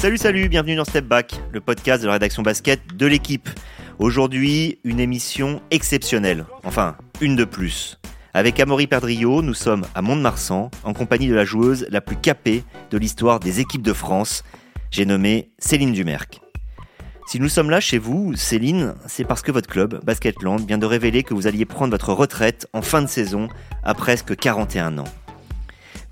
Salut, salut, bienvenue dans Step Back, le podcast de la rédaction basket de l'équipe. Aujourd'hui, une émission exceptionnelle. Enfin, une de plus. Avec Amaury Perdriau, nous sommes à Mont-de-Marsan, en compagnie de la joueuse la plus capée de l'histoire des équipes de France. J'ai nommé Céline Dumerc. Si nous sommes là chez vous, Céline, c'est parce que votre club, Basketland, vient de révéler que vous alliez prendre votre retraite en fin de saison à presque 41 ans.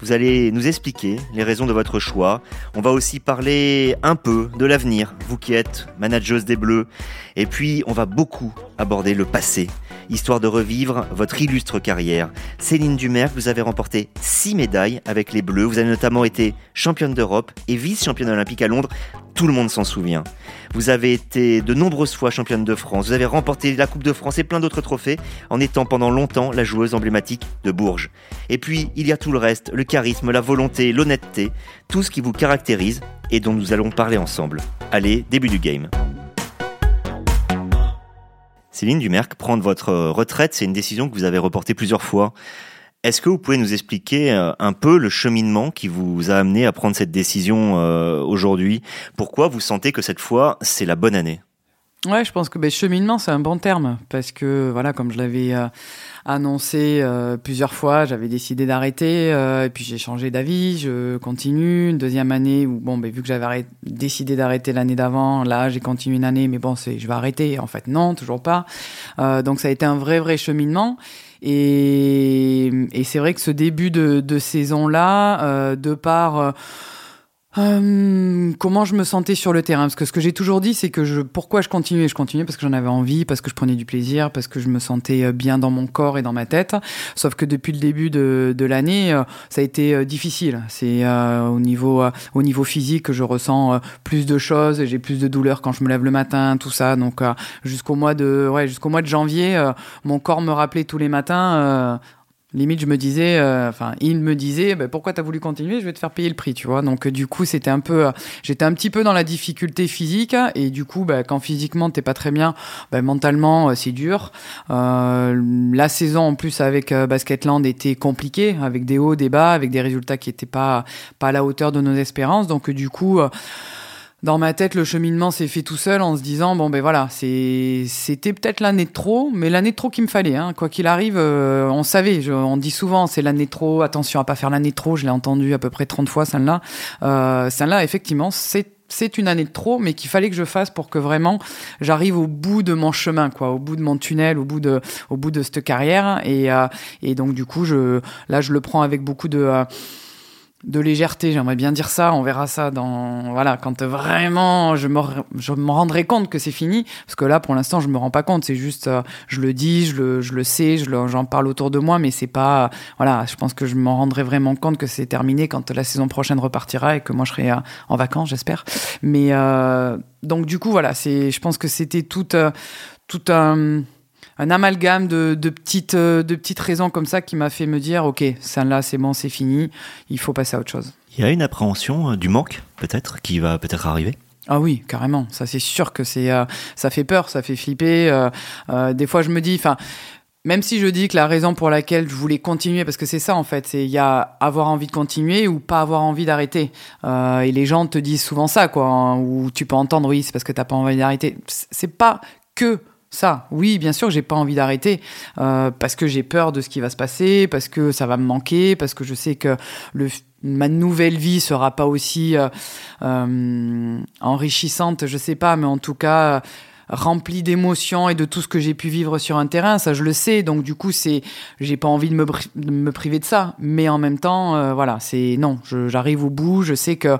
Vous allez nous expliquer les raisons de votre choix. On va aussi parler un peu de l'avenir, vous qui êtes manageuse des Bleus. Et puis, on va beaucoup aborder le passé, histoire de revivre votre illustre carrière. Céline Dumerc, vous avez remporté six médailles avec les Bleus. Vous avez notamment été championne d'Europe et vice-championne olympique à Londres. Tout le monde s'en souvient. Vous avez été de nombreuses fois championne de France. Vous avez remporté la Coupe de France et plein d'autres trophées en étant pendant longtemps la joueuse emblématique de Bourges. Et puis, il y a tout le reste, le charisme, la volonté, l'honnêteté, tout ce qui vous caractérise et dont nous allons parler ensemble. Allez, début du game. Céline Dumerc, prendre votre retraite, c'est une décision que vous avez reportée plusieurs fois. Est-ce que vous pouvez nous expliquer euh, un peu le cheminement qui vous a amené à prendre cette décision euh, aujourd'hui? Pourquoi vous sentez que cette fois, c'est la bonne année? Ouais, je pense que ben, cheminement, c'est un bon terme parce que voilà, comme je l'avais euh, annoncé plusieurs fois, j'avais décidé d'arrêter et puis j'ai changé d'avis, je continue une deuxième année où bon, ben, vu que j'avais décidé d'arrêter l'année d'avant, là j'ai continué une année, mais bon, c'est je vais arrêter. En fait, non, toujours pas. donc ça a été un vrai vrai cheminement. Et, et c'est vrai que ce début de, de saison-là, euh, de par euh, euh, comment je me sentais sur le terrain? Parce que ce que j'ai toujours dit, c'est que je, pourquoi je continuais? Je continuais parce que j'en avais envie, parce que je prenais du plaisir, parce que je me sentais euh, bien dans mon corps et dans ma tête. Sauf que depuis le début de, de l'année, euh, ça a été difficile. C'est au niveau au niveau physique que je ressens plus de choses, j'ai plus de douleurs quand je me lève le matin, tout ça. Donc jusqu'au mois de ouais jusqu'au mois de janvier, mon corps me rappelait tous les matins Limite, je me disais, euh, enfin, il me disait, bah, pourquoi t'as voulu continuer? Je vais te faire payer le prix, tu vois. Donc, euh, du coup, c'était un peu, euh, j'étais un petit peu dans la difficulté physique, et du coup, bah, quand physiquement t'es pas très bien, bah, mentalement c'est dur. la saison en plus avec Basketland était compliquée, avec des hauts, des bas, avec des résultats qui étaient pas pas à la hauteur de nos espérances. Donc, du coup dans ma tête, le cheminement s'est fait tout seul en se disant bon ben voilà, c'était peut-être l'année de trop, mais l'année de trop qu'il me fallait. Hein. Quoi qu'il arrive, euh, on savait. on dit souvent c'est l'année de trop. Attention à pas faire l'année de trop. Je l'ai entendu à peu près 30 fois celle-là. Euh, celle-là, effectivement, c'est c'est une année de trop, mais qu'il fallait que je fasse pour que vraiment j'arrive au bout de mon chemin, quoi, au bout de mon tunnel, au bout de, au bout de cette carrière. Et, euh, et donc du coup, je, là, je le prends avec beaucoup de euh, de légèreté, j'aimerais bien dire ça, on verra ça dans voilà quand vraiment je me je me rendrai compte que c'est fini parce que là pour l'instant je me rends pas compte, c'est juste euh, je le dis, je le, je le sais, je j'en parle autour de moi mais c'est pas voilà, je pense que je m'en rendrai vraiment compte que c'est terminé quand la saison prochaine repartira et que moi je serai euh, en vacances, j'espère. Mais euh, donc du coup voilà, c'est je pense que c'était tout tout un un amalgame de, de, petites, euh, de petites raisons comme ça qui m'a fait me dire ok, ça là c'est bon, c'est fini, il faut passer à autre chose. Il y a une appréhension euh, du manque peut-être qui va peut-être arriver? Ah oui, carrément. Ça, c'est sûr que c'est, euh, ça fait peur, ça fait flipper. des fois, je me dis, enfin, même si je dis que la raison pour laquelle je voulais continuer, parce que c'est ça en fait, c'est il y a avoir envie de continuer ou pas avoir envie d'arrêter. et les gens te disent souvent ça, quoi. Hein, ou tu peux entendre, oui, c'est parce que t'as pas envie d'arrêter. C'est pas que ça, oui, bien sûr, j'ai pas envie d'arrêter euh, parce que j'ai peur de ce qui va se passer, parce que ça va me manquer, parce que je sais que le, ma nouvelle vie sera pas aussi euh, euh, enrichissante, je sais pas, mais en tout cas remplie d'émotions et de tout ce que j'ai pu vivre sur un terrain, ça je le sais. Donc du coup, c'est, j'ai pas envie de me, de me priver de ça, mais en même temps, voilà, c'est non, j'arrive au bout, je sais que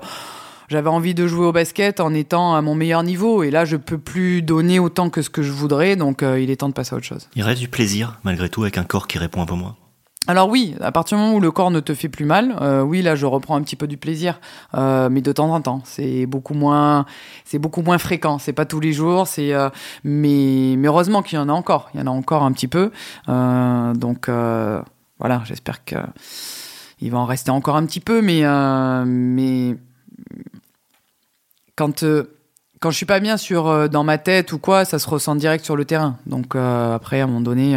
j'avais envie de jouer au basket en étant à mon meilleur niveau. Et là, je peux plus donner autant que ce que je voudrais. Donc, euh, il est temps de passer à autre chose. Il reste du plaisir, malgré tout, avec un corps qui répond un peu moins. Alors oui, à partir du moment où le corps ne te fait plus mal, euh, oui là je reprends un petit peu du plaisir, euh, mais de temps en temps, c'est beaucoup moins, c'est beaucoup moins fréquent, c'est pas tous les jours, c'est, mais, mais heureusement qu'il y en a encore, il y en a encore un petit peu, donc voilà, j'espère que il va en rester encore un petit peu, mais mais quand euh, quand je suis pas bien sur euh, dans ma tête ou quoi, ça se ressent direct sur le terrain. Donc euh, après, à un moment donné,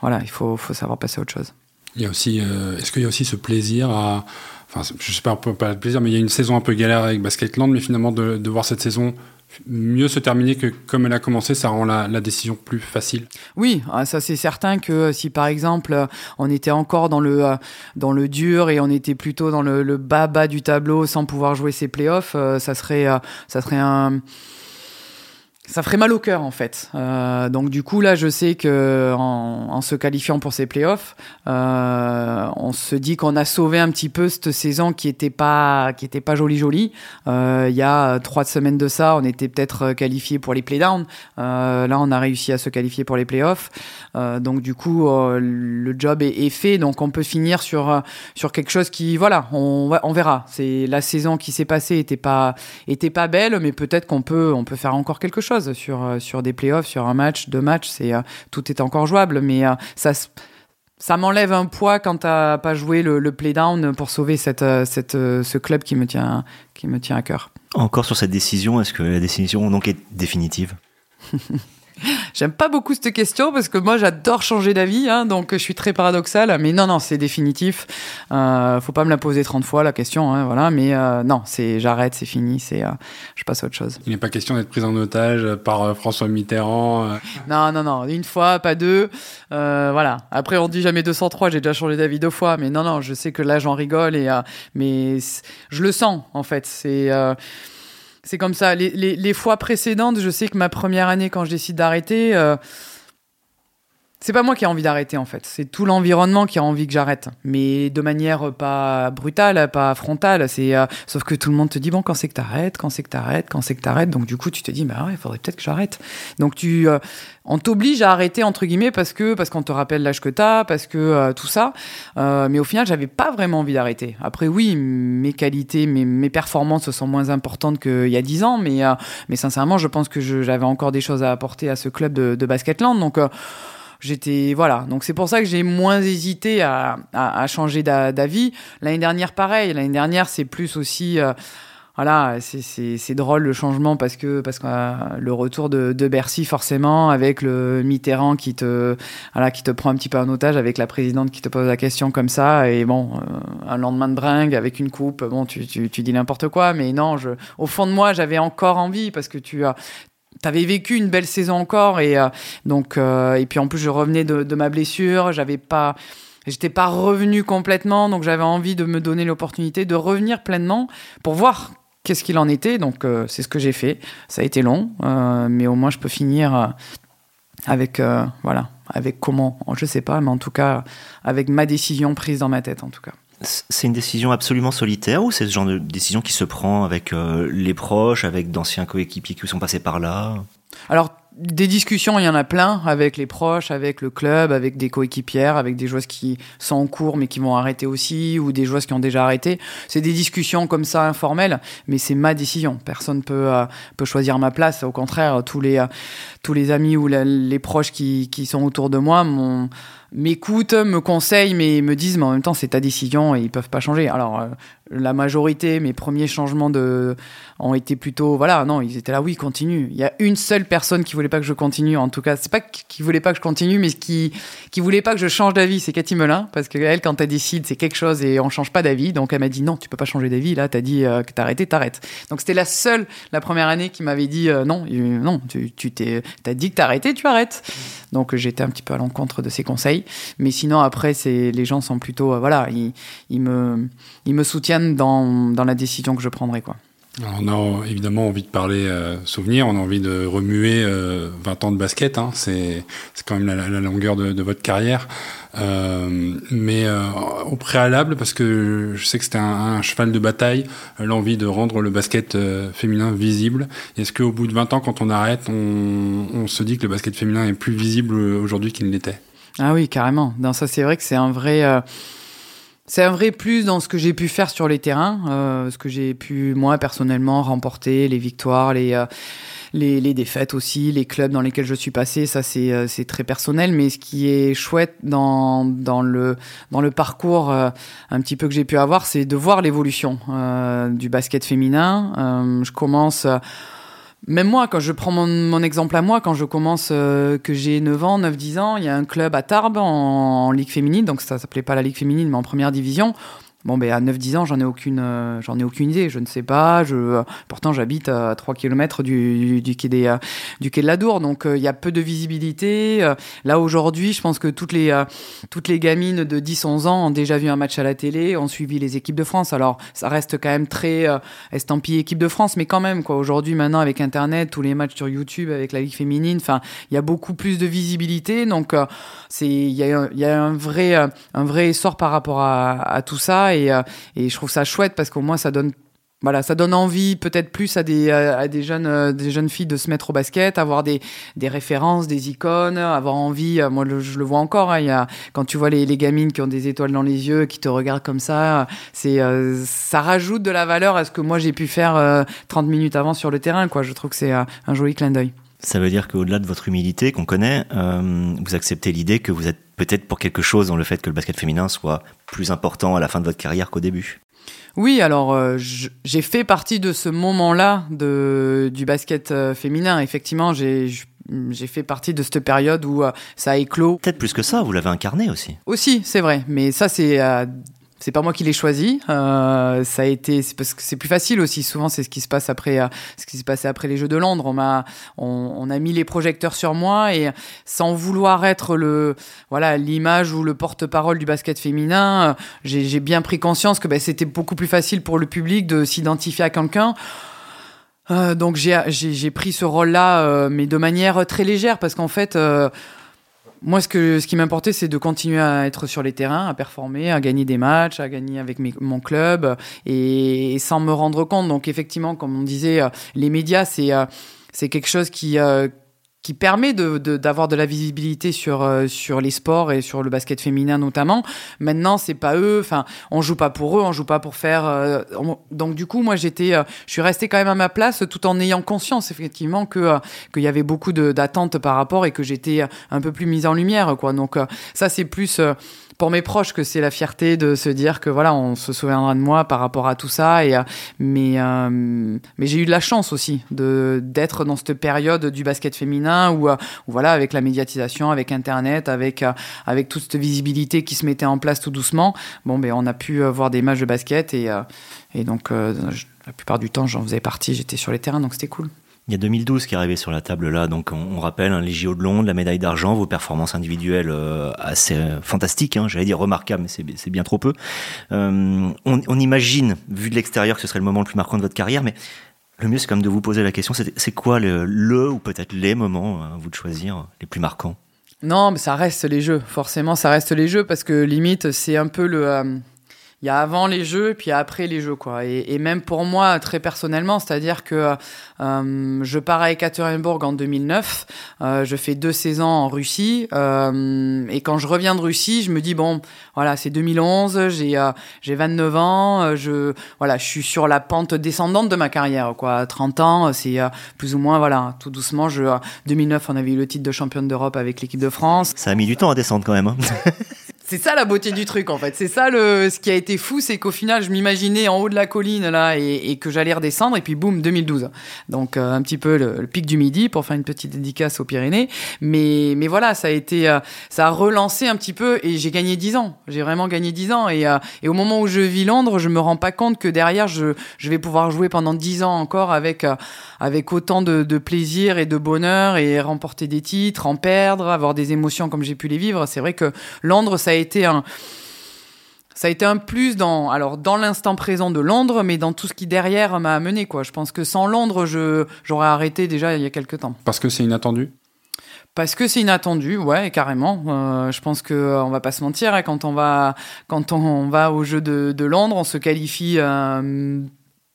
voilà, il faut, faut savoir passer à autre chose. Il y a aussi, est-ce qu'il y a aussi ce plaisir à, enfin, je sais pas, pas le plaisir, mais il y a une saison un peu galère avec Basketland, mais finalement de, de voir cette saison mieux se terminer que comme elle a commencé, ça rend la, décision plus facile. Oui, ah, ça c'est certain que si par exemple on était encore dans le euh, dans le dur et on était plutôt dans le, le bas bas du tableau sans pouvoir jouer ses playoffs, euh, ça serait euh, ça serait un ça ferait mal au cœur en fait. Euh, donc du coup là, je sais que en, en se qualifiant pour ces playoffs, euh, on se dit qu'on a sauvé un petit peu cette saison qui était pas qui était pas jolie jolie. Euh, il y a trois semaines de ça, on était peut-être qualifié pour les playdowns. Euh, là, on a réussi à se qualifier pour les playoffs. Euh, donc du coup, euh, le job est, est, fait. Donc on peut finir sur sur quelque chose qui voilà, on on verra. C'est la saison qui s'est passée était pas était pas belle, mais peut-être qu'on peut on peut faire encore quelque chose sur, euh, sur des playoffs, sur un match, deux matchs, c'est, euh, tout est encore jouable, mais euh, ça ça m'enlève un poids quand t'as pas joué le, le play-down pour sauver cette, cette, ce club qui me tient, qui me tient à cœur. Encore sur cette décision, est-ce que la décision donc est définitive? J'aime pas beaucoup cette question parce que moi j'adore changer d'avis, hein, donc je suis très paradoxal. Mais non, non, c'est définitif. Euh, faut pas me la poser 30 fois la question, hein, voilà. Mais euh, non, c'est j'arrête, c'est fini, c'est euh, je passe à autre chose. Il n'est pas question d'être pris en otage par euh, François Mitterrand. Euh. Non, non, non, une fois, pas deux. voilà. Après, on dit jamais 203. J'ai déjà changé d'avis deux fois, mais non, non, je sais que là j'en rigole et mais je le sens en fait. C'est c'est comme ça. Les, les, les, fois précédentes, je sais que ma première année, quand je décide d'arrêter, euh, c'est pas moi qui ai envie d'arrêter en fait. C'est tout l'environnement qui a envie que j'arrête, mais de manière pas brutale, pas frontale. C'est euh, sauf que tout le monde te dit bon quand c'est que t'arrêtes, quand c'est que t'arrêtes, quand c'est que t'arrêtes. Donc du coup tu te dis bah ouais, il faudrait peut-être que j'arrête. Donc tu, euh, on t'oblige à arrêter entre guillemets parce que parce qu'on te rappelle l'âge que t'as, parce que euh, tout ça. mais au final j'avais pas vraiment envie d'arrêter. Après oui, mes qualités, mes, mes performances sont moins importantes qu'il y a dix ans, mais mais sincèrement je pense que j'avais encore des choses à apporter à ce club de, de basketland. Donc j'étais voilà. Donc c'est pour ça que j'ai moins hésité à, à, changer d'avis. L'année dernière pareil. L'année dernière c'est plus aussi euh, voilà, c'est drôle le changement parce que parce que euh, le retour de, de, Bercy forcément avec le Mitterrand qui te voilà qui te prend un petit peu en otage avec la présidente qui te pose la question comme ça. Et bon euh, un lendemain de bringue avec une coupe bon tu, tu, tu dis n'importe quoi. Mais non je au fond de moi j'avais encore envie parce que tu as t'avais vécu une belle saison encore et euh, donc euh, et puis en plus je revenais de, ma blessure, j'avais pas j'étais pas revenu complètement donc j'avais envie de me donner l'opportunité de revenir pleinement pour voir qu'est-ce qu'il en était donc euh, c'est ce que j'ai fait. Ça a été long mais au moins je peux finir avec voilà, avec comment, je sais pas mais en tout cas avec ma décision prise dans ma tête en tout cas. C'est une décision absolument solitaire ou c'est ce genre de décision qui se prend avec euh, les proches, avec d'anciens coéquipiers qui sont passés par là? Alors, des discussions, il y en a plein avec les proches, avec le club, avec des coéquipières, avec des joueuses qui sont en cours mais qui vont arrêter aussi, ou des joueuses qui ont déjà arrêté. C'est des discussions comme ça informelles, mais c'est ma décision. Personne peut euh, peut choisir ma place. Au contraire, tous les euh, tous les amis ou les proches qui, qui sont autour de moi m'ont m'écoutent, me conseillent, mais me disent, mais en même temps, c'est ta décision et ils peuvent pas changer. Alors, euh, la majorité, mes premiers changements de, ont été plutôt, voilà, non, ils étaient là, oui, continue. Il y a une seule personne qui voulait pas que je continue, en tout cas, c'est pas qui voulait pas que je continue, mais qui, qui voulait pas que je change d'avis, c'est Cathy Melin, parce que elle, quand elle décide, c'est quelque chose et on change pas d'avis, donc elle m'a dit, non, tu peux pas changer d'avis, là, t'as dit euh, que t'arrêtais, t'arrêtes. Donc c'était la seule, la première année qui m'avait dit, euh, non, non, tu, tu t'es, t'as dit que t'arrêtais, tu arrêtes. Donc j'étais un petit peu à l'encontre de ses conseils. Mais sinon, après, c'est les gens sont plutôt, euh, voilà, ils, me, ils me soutiennent dans, dans la décision que je prendrai, quoi. on a évidemment envie de parler euh, souvenir, on a envie de remuer 20 euh, ans de basket, hein, c'est quand même la, longueur de, votre carrière. Euh, mais euh, au préalable, parce que je sais que c'était un, un, cheval de bataille, l'envie de rendre le basket féminin visible. Est-ce qu'au bout de 20 ans, quand on arrête, on, on se dit que le basket féminin est plus visible aujourd'hui qu'il ne l'était? Ah oui, carrément. Non, ça c'est vrai que c'est un vrai. Euh, c'est un vrai plus dans ce que j'ai pu faire sur les terrains, euh, ce que j'ai pu moi personnellement remporter, les victoires, les, euh, les, les défaites aussi, les clubs dans lesquels je suis passé. Ça c'est euh, c'est très personnel, mais ce qui est chouette dans dans le dans le parcours euh, un petit peu que j'ai pu avoir, c'est de voir l'évolution du basket féminin. je commence même moi, quand je prends mon, exemple à moi, quand je commence, que j'ai 9 ans, 9, 10 ans, il y a un club à Tarbes en, en Ligue féminine, donc ça s'appelait pas la Ligue féminine, mais en première division. Bon, ben à 9-10 ans, j'en ai aucune, euh, ai aucune idée. Je ne sais pas. Je, euh, pourtant, j'habite à 3 km du, du, quai euh, du de la Dour, donc il y a peu de visibilité. là aujourd'hui, je pense que toutes les, toutes les gamines de 10-11 ans ont déjà vu un match à la télé, ont suivi les équipes de France. Alors, ça reste quand même très estampillé équipe de France, mais quand même quoi. Aujourd'hui, maintenant avec Internet, tous les matchs sur YouTube, avec la Ligue féminine, enfin, il y a beaucoup plus de visibilité. Donc, il y a, y a un vrai, un vrai essor par rapport à, tout ça. Euh, et, je trouve ça chouette parce qu'au moins ça donne voilà, ça donne envie peut-être plus à des, à des, jeunes, euh, des jeunes filles de se mettre au basket, avoir des, des références, des icônes, avoir envie. Euh, moi, je le vois encore. Hein, y a, quand tu vois les, gamines qui ont des étoiles dans les yeux, qui te regardent comme ça, c'est, ça rajoute de la valeur à ce que moi j'ai pu faire 30 minutes avant sur le terrain. Quoi. Je trouve que c'est un joli clin d'œil. Ça veut dire qu'au-delà de votre humilité qu'on connaît, vous acceptez l'idée que vous êtes peut-être pour quelque chose dans le fait que le basket féminin soit plus important à la fin de votre carrière qu'au début oui, alors euh, j'ai fait partie de ce moment-là du basket euh, féminin. Effectivement, j'ai fait partie de cette période où euh, ça a éclos. Peut-être plus que ça, vous l'avez incarné aussi. Aussi, c'est vrai. Mais ça, c'est c'est pas moi qui l'ai choisi. Euh, ça a été c'est parce que c'est plus facile aussi. Souvent, c'est ce qui se passe après euh, ce qui se passait après les Jeux de Londres. On m'a on, on, a mis les projecteurs sur moi et sans vouloir être le voilà l'image ou le porte-parole du basket féminin, euh, j'ai bien pris conscience que ben, c'était beaucoup plus facile pour le public de s'identifier à quelqu'un. Euh, donc j'ai pris ce rôle-là, euh, mais de manière très légère, parce qu'en fait, moi, ce, que, ce qui m'importait, c'est de continuer à être sur les terrains, à performer, à gagner des matchs, à gagner avec mon club, et, sans me rendre compte. Donc, effectivement, comme on disait, euh, les médias, c'est euh, c'est quelque chose qui euh, qui permet d'avoir de, de, la visibilité sur euh, sur les sports et sur le basket féminin notamment. Maintenant, c'est pas eux. Enfin, on joue pas pour eux, on joue pas pour faire. Euh, donc du coup, moi, j'étais, euh, je suis resté quand même à ma place, tout en ayant conscience effectivement que qu'il y avait beaucoup d'attentes par rapport et que j'étais un peu plus mise en lumière, quoi. Donc ça, c'est plus pour mes proches que c'est la fierté de se dire que voilà, on se souviendra de moi par rapport à tout ça. Et, euh, mais euh, mais j'ai eu de la chance aussi de d'être dans cette période du basket féminin où, euh, voilà, avec la médiatisation, avec Internet, avec avec toute cette visibilité qui se mettait en place tout doucement, bon, ben on a pu voir des matchs de basket et et donc la plupart du temps j'en faisais partie, j'étais sur les terrains, donc c'était cool. Il y a 2012 qui est arrivé sur la table là, donc on, rappelle hein, les JO de Londres, la médaille d'argent, vos performances individuelles euh, assez euh, fantastiques, hein, j'allais dire remarquables, mais c'est bien trop peu. Euh, on, imagine, vu de l'extérieur, que ce serait le moment le plus marquant de votre carrière, mais le mieux c'est quand même de vous poser la question, c'est quoi le, ou peut-être les moments, à vous de choisir, les plus marquants? Non, mais ça reste les jeux, forcément ça reste les jeux, parce que limite c'est un peu le il y a avant les jeux et puis après les jeux quoi. Et, et même pour moi très personnellement c'est à dire que euh, je pars à Ekaterinbourg en 2009 euh, je fais deux saisons en Russie euh, et quand je reviens de Russie je me dis bon voilà c'est 2011 j'ai euh, j'ai 29 ans euh, je voilà je suis sur la pente descendante de ma carrière quoi. 30 ans c'est euh, plus ou moins voilà tout doucement je 2009 on avait eu le titre de championne d'Europe avec l'équipe de France. Ça a mis du temps à descendre quand même hein. C'est ça la beauté du truc en fait. C'est ça le ce qui a été fou, c'est qu'au final je m'imaginais en haut de la colline là et, et que j'allais redescendre et puis boum 2012. Donc euh, un petit peu le, pic du midi pour faire une petite dédicace aux Pyrénées. Mais mais voilà, ça a été euh, ça a relancé un petit peu et j'ai gagné 10 ans. J'ai vraiment gagné 10 ans et, euh, et au moment où je vis Londres, je me rends pas compte que derrière je je vais pouvoir jouer pendant 10 ans encore avec avec autant de, de plaisir et de bonheur et remporter des titres, en perdre, avoir des émotions comme j'ai pu les vivre. C'est vrai que Londres ça a été un ça a été un plus dans alors dans l'instant présent de Londres mais dans tout ce qui derrière m'a amené quoi. Je pense que sans Londres je j'aurais arrêté déjà il y a quelques temps. Parce que c'est inattendu? Parce que c'est inattendu, ouais, carrément. Euh, je pense que euh, on va pas se mentir, hein, quand on va quand on va au jeu de, de Londres, on se qualifie euh,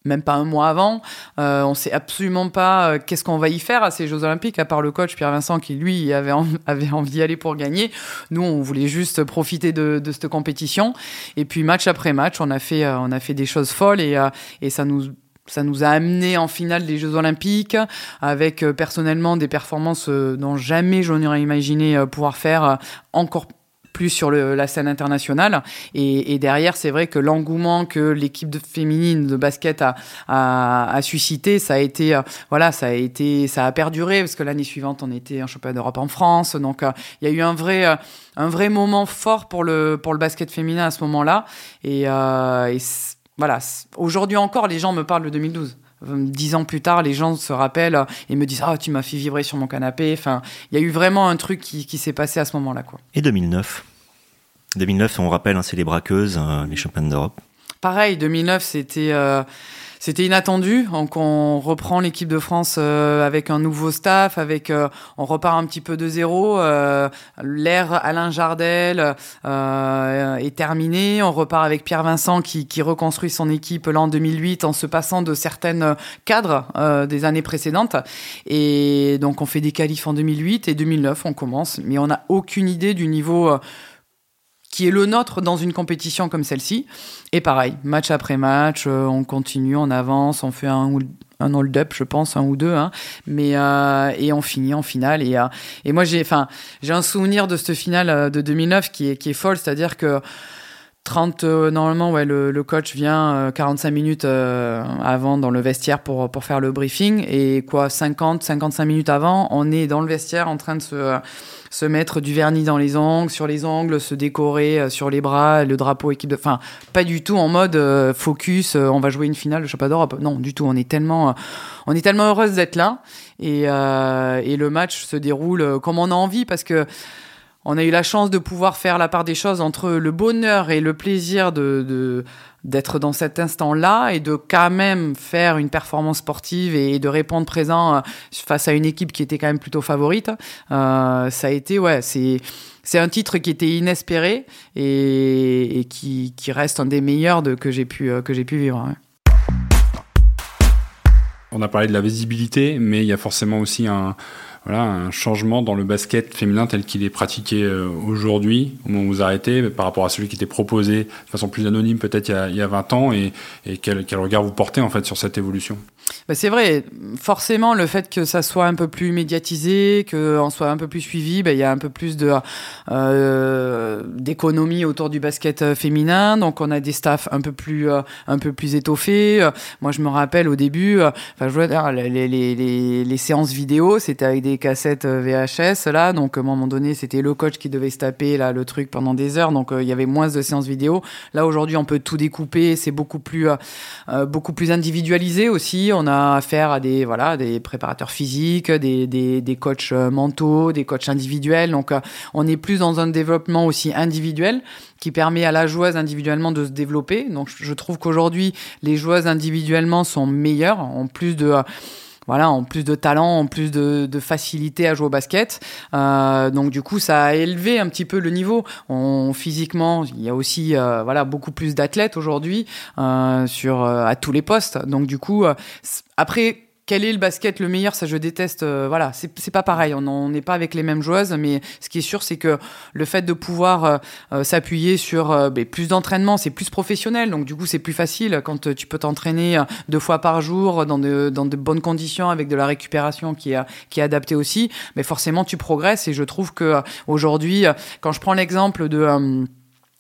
même pas un mois avant. Euh, on sait absolument pas euh, qu'est-ce qu'on va y faire à ces Jeux Olympiques, à part le coach Pierre Vincent qui lui avait, avait envie d'y aller pour gagner. Nous, on voulait juste profiter de, de, cette compétition. Et puis match après match, on a fait, euh, on a fait des choses folles et, euh, et ça nous ça nous a amené en finale des Jeux Olympiques avec personnellement des performances dont jamais j'en aurais imaginé pouvoir faire encore plus sur la scène internationale. Et, derrière, c'est vrai que l'engouement que l'équipe féminine de basket a, a, a, suscité, ça a été, euh, voilà, ça a été, ça a perduré parce que l'année suivante, on était en championnat d'Europe en France. Donc, euh, il y a eu un vrai, euh, un vrai moment fort pour le, pour le basket féminin à ce moment-là. Et, et voilà, aujourd'hui encore, les gens me parlent de 2012 dix ans plus tard, les gens se rappellent et me disent Ah, tu m'as fait vibrer sur mon canapé. Enfin, il y a eu vraiment un truc qui, qui s'est passé à ce moment-là. Quoi. Et 2009 2009, on rappelle, hein, c'est les braqueuses, euh, les championnes d'Europe. Pareil, 2009, c'était. Euh, inattendu. Donc on reprend l'équipe de France euh, avec un nouveau staff, avec euh, on repart un petit peu de zéro. Euh, L'ère Alain Jardel euh, est terminée. On repart avec Pierre Vincent qui, qui reconstruit son équipe l'an 2008 en se passant de certaines cadres des années précédentes. Et donc on fait des qualifs en 2008 et 2009 on commence, mais on n'a aucune idée du niveau qui est le nôtre dans une compétition comme celle-ci. Et pareil, match après match, euh, on continue, on avance, on fait un, un hold-up, je pense, un ou deux, hein, mais euh, et on finit en finale. Et, euh, et moi, j'ai, enfin, j'ai un souvenir de cette finale euh, de 2009 qui est qui est folle, c'est-à-dire que 30 euh, normalement ouais le, le, coach vient euh, 45 minutes avant dans le vestiaire pour pour faire le briefing et quoi 50 55 minutes avant on est dans le vestiaire en train de se se mettre du vernis dans les ongles, sur les ongles, se décorer euh, sur les bras, le drapeau équipe de. Enfin, pas du tout en mode euh, focus, euh, on va jouer une finale de championnat d'Europe. Non, du tout. On est tellement, on est tellement heureuse d'être là et, et le match se déroule comme on a envie parce que on a eu la chance de pouvoir faire la part des choses entre le bonheur et le plaisir de, d'être dans cet instant-là et de quand même faire une performance sportive et de répondre présent euh, face à une équipe qui était quand même plutôt favorite. Euh, ça a été, ouais, c'est c'est un titre qui était inespéré et, qui, qui, reste un des meilleurs de, que j'ai pu euh, que j'ai pu vivre. On a parlé de la visibilité, mais il y a forcément aussi un voilà, un changement dans le basket féminin tel qu'il est pratiqué euh, aujourd'hui, au moment où vous arrêtez, par rapport à celui qui était proposé de façon plus anonyme peut-être il, y a 20 ans, et, et quel, quel, regard vous portez en fait sur cette évolution? Bah c'est vrai, forcément le fait que ça soit un peu plus médiatisé, qu'on soit un peu plus suivi, bah, il y a un peu plus de euh, d'économie autour du basket euh, féminin, donc on a des staffs un peu plus euh, un peu plus étoffés. Moi je me rappelle au début, enfin je veux dire, les, les, les, séances vidéo, c'était avec des cassettes VHS là, donc à un moment donné c'était le coach qui devait se taper là le truc pendant des heures, donc il y avait moins de séances vidéo. Là aujourd'hui on peut tout découper, c'est beaucoup plus beaucoup plus individualisé aussi. A affaire à des voilà des préparateurs physiques, des, des, des coachs mentaux, des coachs individuels. Donc on est plus dans un développement aussi individuel qui permet à la joueuse individuellement de se développer. Donc je trouve qu'aujourd'hui les joueuses individuellement sont meilleures en plus de voilà, en plus de talent, en plus de, facilité à jouer au basket. Euh, donc du coup, ça a élevé un petit peu le niveau. On, physiquement, il y a aussi euh, voilà beaucoup plus d'athlètes aujourd'hui euh, sur à tous les postes. Donc du coup, après quel est le basket le meilleur Ça, je déteste. Euh, voilà, c'est pas pareil. On n'est pas avec les mêmes joueuses, mais ce qui est sûr, c'est que le fait de pouvoir euh, euh s'appuyer sur ben, plus d'entraînement, c'est plus professionnel. Donc, du coup, c'est plus facile quand tu peux t'entraîner deux fois par jour dans de, bonnes conditions avec de la récupération qui est, adaptée aussi. Mais forcément, tu progresses. Et je trouve que aujourd'hui, quand je prends l'exemple de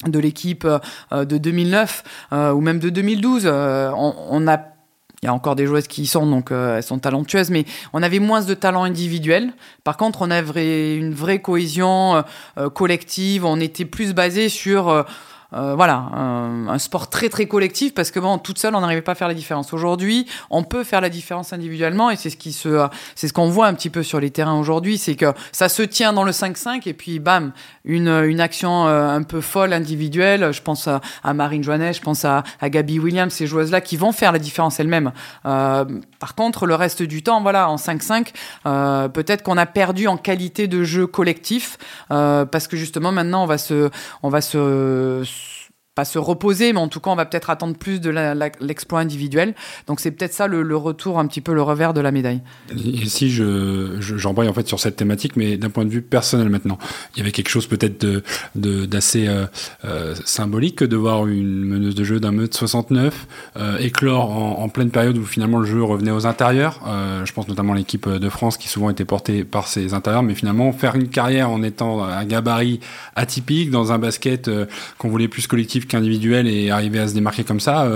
de l'équipe de 2009 ou même de 2012, on, on a il y a encore des joueuses qui y sont, donc euh, elles sont talentueuses, mais on avait moins de talent individuel. Par contre, on avait une vraie cohésion euh, collective. On était plus basé sur euh, voilà, un, un, sport très très collectif parce que bon, toute seule, on n'arrivait pas à faire la différence. Aujourd'hui, on peut faire la différence individuellement et c'est ce qui se, c'est ce qu'on voit un petit peu sur les terrains aujourd'hui, c'est que ça se tient dans le 5-5 et puis bam, une, une action euh, un peu folle individuelle. Je pense à, à Marine Joannet, je pense à, à Gabi Williams, ces joueuses-là qui vont faire la différence elles-mêmes. Euh, par contre, le reste du temps, voilà, en 5-5, euh, peut-être qu'on a perdu en qualité de jeu collectif euh, parce que justement maintenant, on va se, on va se se reposer, mais en tout cas, on va peut-être attendre plus de l'exploit individuel. Donc, c'est peut-être ça le, retour, un petit peu le revers de la médaille. Et si je, j'embraye en fait sur cette thématique, mais d'un point de vue personnel maintenant, il y avait quelque chose peut-être de, d'assez euh, euh, symbolique de voir une meneuse de jeu d'un 69 euh, éclore en, pleine période où finalement le jeu revenait aux intérieurs. je pense notamment à l'équipe de France qui souvent était portée par ses intérieurs, mais finalement faire une carrière en étant un gabarit atypique dans un basket qu'on voulait plus collectif qu'individuel et arriver à se démarquer comme ça,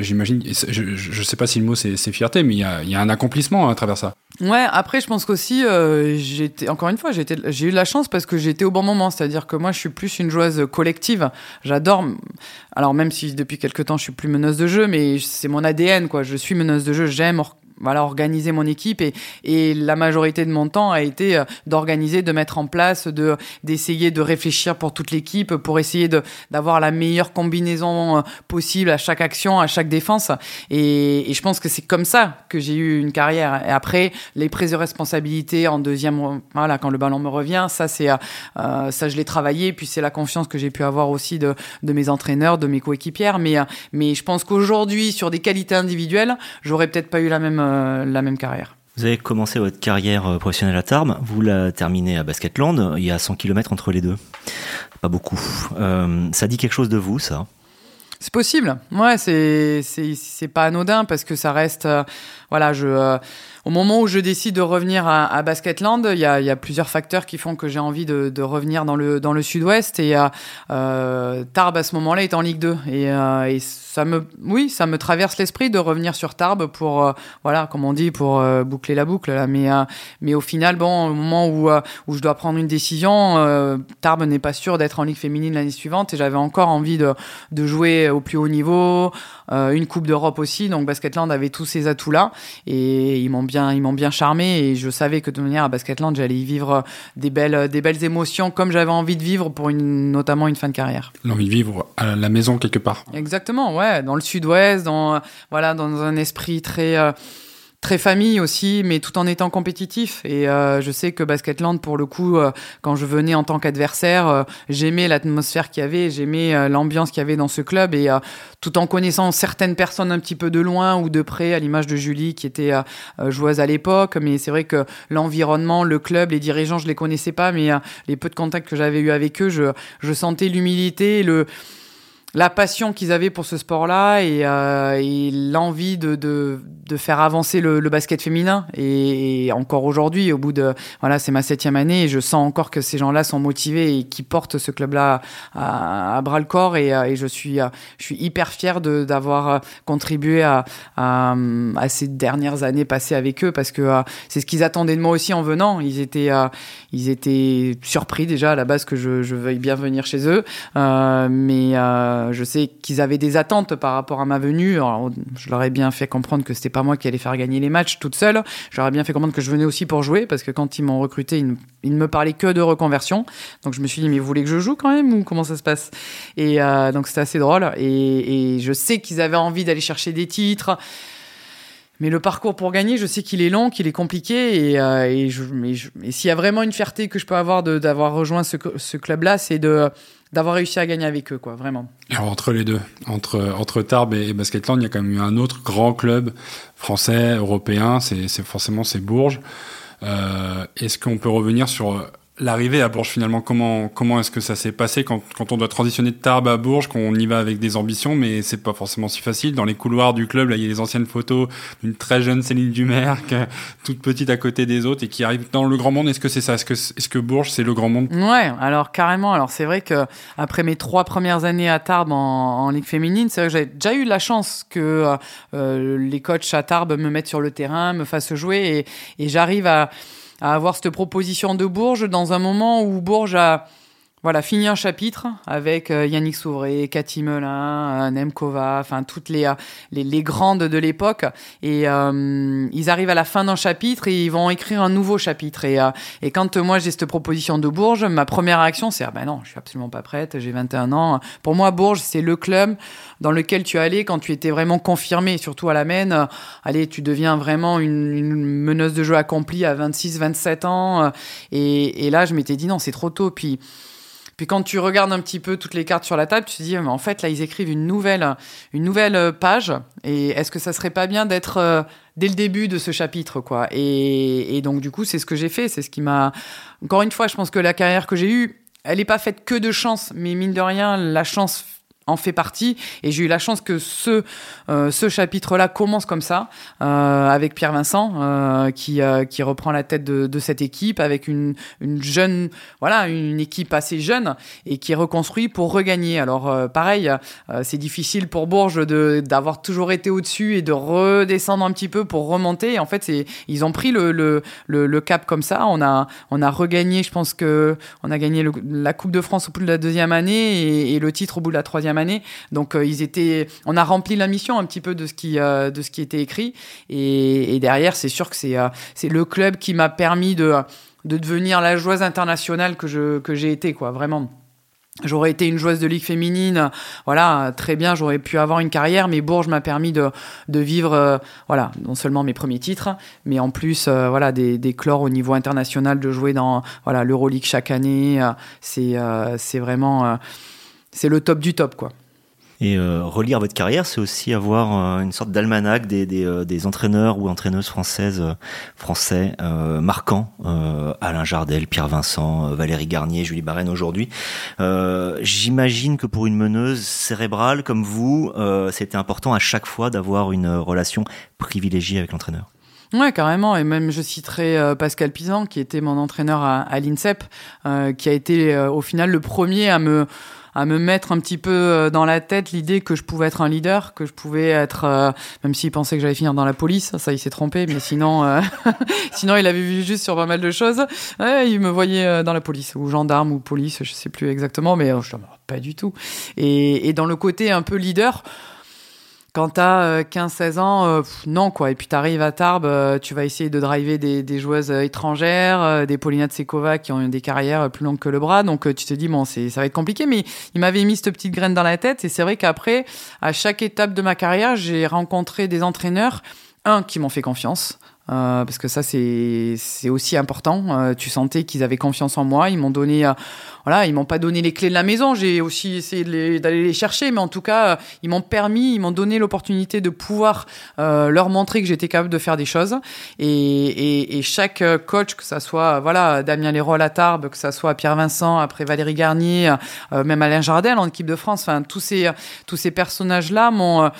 j'imagine, je, je, sais pas si le mot c'est, fierté, mais il y a, un accomplissement à travers ça. Ouais, après je pense qu'aussi, j'étais encore une fois, j'ai eu de la chance parce que j'étais au bon moment, c'est-à-dire que moi je suis plus une joueuse collective. J'adore, alors même si depuis quelques temps je suis plus meneuse de jeu, mais c'est mon ADN quoi. Je suis meneuse de jeu, j'aime voilà, organiser mon équipe et, la majorité de mon temps a été euh, d'organiser, de mettre en place, de d'essayer de réfléchir pour toute l'équipe, pour essayer d'avoir la meilleure combinaison euh, possible à chaque action, à chaque défense. Et, et je pense que c'est comme ça que j'ai eu une carrière. Et après, les prises de responsabilité en deuxième, voilà, quand le ballon me revient, ça c'est euh, ça je l'ai travaillé. Puis c'est la confiance que j'ai pu avoir aussi de, de mes entraîneurs, de mes coéquipières. Mais mais je pense qu'aujourd'hui, sur des qualités individuelles, j'aurais peut-être pas eu la même euh, la même carrière. Vous avez commencé votre carrière euh, professionnelle à Tarbes, vous la terminez à Basketland, il y a 100 km entre les deux. Pas beaucoup. Euh, ça dit quelque chose de vous, ça? C'est possible. Ouais, c'est, c'est, pas anodin parce que ça reste. Voilà, je au moment où je décide de revenir à, à Basketland, il y a, y a, plusieurs facteurs qui font que j'ai envie de, de, revenir dans le, dans le sud-ouest. Et euh, Tarbes, à ce moment-là, est en Ligue 2. Et, euh, et ça me, oui, ça me traverse l'esprit de revenir sur Tarbes pour, euh, voilà, comme on dit, pour euh, boucler la boucle. Là. Mais, euh, mais au final, bon, au moment où, où je dois prendre une décision, Tarbes n'est pas sûr d'être en Ligue féminine l'année suivante. Et j'avais encore envie de, de jouer au plus haut niveau, une Coupe d'Europe aussi. Donc Basketland avait tous ces atouts-là. Et ils m'ont bien, ils m'ont bien charmé et je savais que de manière à Basketland, j'allais y vivre des belles, des belles émotions comme j'avais envie de vivre pour une, notamment une fin de carrière. L'envie de vivre à la maison quelque part. Exactement, ouais, dans le sud-ouest, dans, voilà, dans un esprit très, euh, très famille aussi, mais tout en étant compétitif. Et euh, je sais que Basketland, pour le coup, euh, quand je venais en tant qu'adversaire, euh, j'aimais l'atmosphère qu'il y avait, j'aimais l'ambiance qu'il y avait dans ce club. Et tout en connaissant certaines personnes un petit peu de loin ou de près, à l'image de Julie, qui était joueuse à l'époque. Mais c'est vrai que l'environnement, le club, les dirigeants, je les connaissais pas, mais les peu de contacts que j'avais eu avec eux, je, je sentais l'humilité, le la passion qu'ils avaient pour ce sport-là et, euh, l'envie de, faire avancer le, basket féminin. Et, encore aujourd'hui, au bout de voilà, c'est ma septième année, et je sens encore que ces gens-là sont motivés et qui portent ce club-là à, bras le corps. Et, euh, et, je suis, euh, je suis hyper fier d'avoir contribué à, ces dernières années passées avec eux parce que c'est ce qu'ils attendaient de moi aussi en venant. Ils étaient, ils étaient surpris déjà à la base que je, veuille bien venir chez eux, mais je sais qu'ils avaient des attentes par rapport à ma venue. je leur ai bien fait comprendre que c'était pas moi qui allais faire gagner les matchs toute seule. Je leur ai bien fait comprendre que je venais aussi pour jouer parce que quand ils m'ont recruté, ils ne, me parlaient que de reconversion. Donc je me suis dit, mais vous voulez que je joue quand même ou comment ça se passe? Et euh, donc c'était assez drôle. Et, je sais qu'ils avaient envie d'aller chercher des titres. Mais le parcours pour gagner, je sais qu'il est long, qu'il est compliqué. Et, euh, s'il y a vraiment une fierté que je peux avoir d'avoir rejoint ce club-là, c'est de d'avoir réussi à gagner avec eux, quoi, vraiment. Alors, entre les deux, entre, entre Tarbes et, Basketland, il y a quand même eu un autre grand club français, européen, c'est forcément c'est Bourges. Euh, Est-ce qu'on peut revenir sur l'arrivée à Bourges finalement comment comment est-ce que ça s'est passé quand, quand on doit transitionner de Tarbes à Bourges qu'on y va avec des ambitions mais c'est pas forcément si facile. Dans les couloirs du club là il y a les anciennes photos d'une très jeune Céline Dumer toute petite à côté des autres et qui arrive dans le grand monde. Est-ce que c'est ça? Est-ce que est-ce que Bourges c'est le grand monde? Ouais alors carrément. Alors c'est vrai que après mes trois premières années à Tarbes en, en ligue féminine c'est vrai que j'ai déjà eu la chance que euh, les coachs à Tarbes me mettent sur le terrain me fassent jouer et, et j'arrive à à avoir cette proposition de Bourges dans un moment où Bourges a voilà, fini un chapitre avec euh, Yannick Souvray, Cathy Melin, euh, Nemkova, enfin toutes les, euh, les, les grandes de l'époque. Et euh, ils arrivent à la fin d'un chapitre et ils vont écrire un nouveau chapitre. Et, et quand moi j'ai cette proposition de Bourges, ma première réaction c'est ah ben non, je suis absolument pas prête, j'ai 21 ans. Pour moi, Bourges c'est le club dans lequel tu allais quand tu étais vraiment confirmé, surtout à la Maine. allez, tu deviens vraiment une, une meneuse de jeu accomplie à 26, 27 ans. Et, et là, je m'étais dit non, c'est trop tôt. Puis Puis quand tu regardes un petit peu toutes les cartes sur la table, tu te dis, mais en fait, là, ils écrivent une nouvelle, une nouvelle page. Et est-ce que ça serait pas bien d'être euh, dès le début de ce chapitre, quoi? Et, et donc, du coup, c'est ce que j'ai fait. C'est ce qui m'a. Encore une fois, je pense que la carrière que j'ai eue, elle n'est pas faite que de chance, mais mine de rien, la chance en fait partie. Et j'ai eu la chance que ce, euh, ce chapitre-là commence comme ça, euh, avec Pierre Vincent, euh, qui, qui reprend la tête de, cette équipe, avec une, une jeune, voilà, une équipe assez jeune, et qui est reconstruit pour regagner. Alors, pareil, c'est difficile pour Bourges d'avoir toujours été au-dessus et de redescendre un petit peu pour remonter. En fait, ils ont pris le, le, le, cap comme ça. On a, on a regagné, je pense que on a gagné la Coupe de France au bout de la deuxième année et, et le titre au bout de la troisième année. Donc euh, ils étaient, on a rempli la mission un petit peu de ce qui, euh, de ce qui était écrit. Et, derrière, c'est sûr que c'est, euh, c'est le club qui m'a permis de, de devenir la joueuse internationale que je, que j'ai été, quoi, vraiment. J'aurais été une joueuse de ligue féminine, voilà, très bien, j'aurais pu avoir une carrière, mais Bourges m'a permis de, de vivre, voilà, non seulement mes premiers titres, mais en plus, euh, voilà, des, des au niveau international, de jouer dans, voilà, l'Euroleague chaque année, c'est, c'est vraiment, c'est le top du top, quoi. Et euh, relire votre carrière, c'est aussi avoir euh, une sorte d'almanach des, des, euh, des, entraîneurs ou entraîneuses françaises, français marquants. Alain Jardel, Pierre Vincent, Valérie Garnier, Julie Barène aujourd'hui. J'imagine que pour une meneuse cérébrale comme vous, c'était important à chaque fois d'avoir une relation privilégiée avec l'entraîneur. Ouais, carrément. Et même, je citerai euh, Pascal Pisan, qui était mon entraîneur à, à l'INSEP, euh, qui a été euh, au final le premier à me à me mettre un petit peu dans la tête l'idée que je pouvais être un leader, que je pouvais être, même s'il pensait que j'allais finir dans la police, ça il s'est trompé, mais sinon, sinon il avait vu juste sur pas mal de choses. Il me voyait dans la police ou gendarme ou police, je sais plus exactement, mais je pas du tout. Et, et dans le côté un peu leader. Quand t'as 15-16 ans, euh, non quoi. Et puis t'arrives à Tarbes, euh, tu vas essayer de driver des, joueuses étrangères, euh, des Paulina Tsekova qui ont des carrières plus longues que le bras. Donc tu te dis bon, ça va être compliqué. Mais il m'avait mis cette petite graine dans la tête. Et c'est vrai qu'après, à chaque étape de ma carrière, j'ai rencontré des entraîneurs, un qui m'ont fait confiance. Euh, parce que ça c'est aussi important. Euh, tu sentais qu'ils avaient confiance en moi. Ils m'ont donné, euh, voilà, ils m'ont pas donné les clés de la maison. J'ai aussi essayé d'aller les, chercher, mais en tout cas, ils m'ont permis, ils m'ont donné l'opportunité de pouvoir leur montrer que j'étais capable de faire des choses. Et, et, et, chaque coach, que ça soit voilà Damien Leroy à Tarbes, que ça soit Pierre Vincent, après Valérie Garnier, même Alain Jardel en équipe de France, enfin tous ces tous ces personnages là m'ont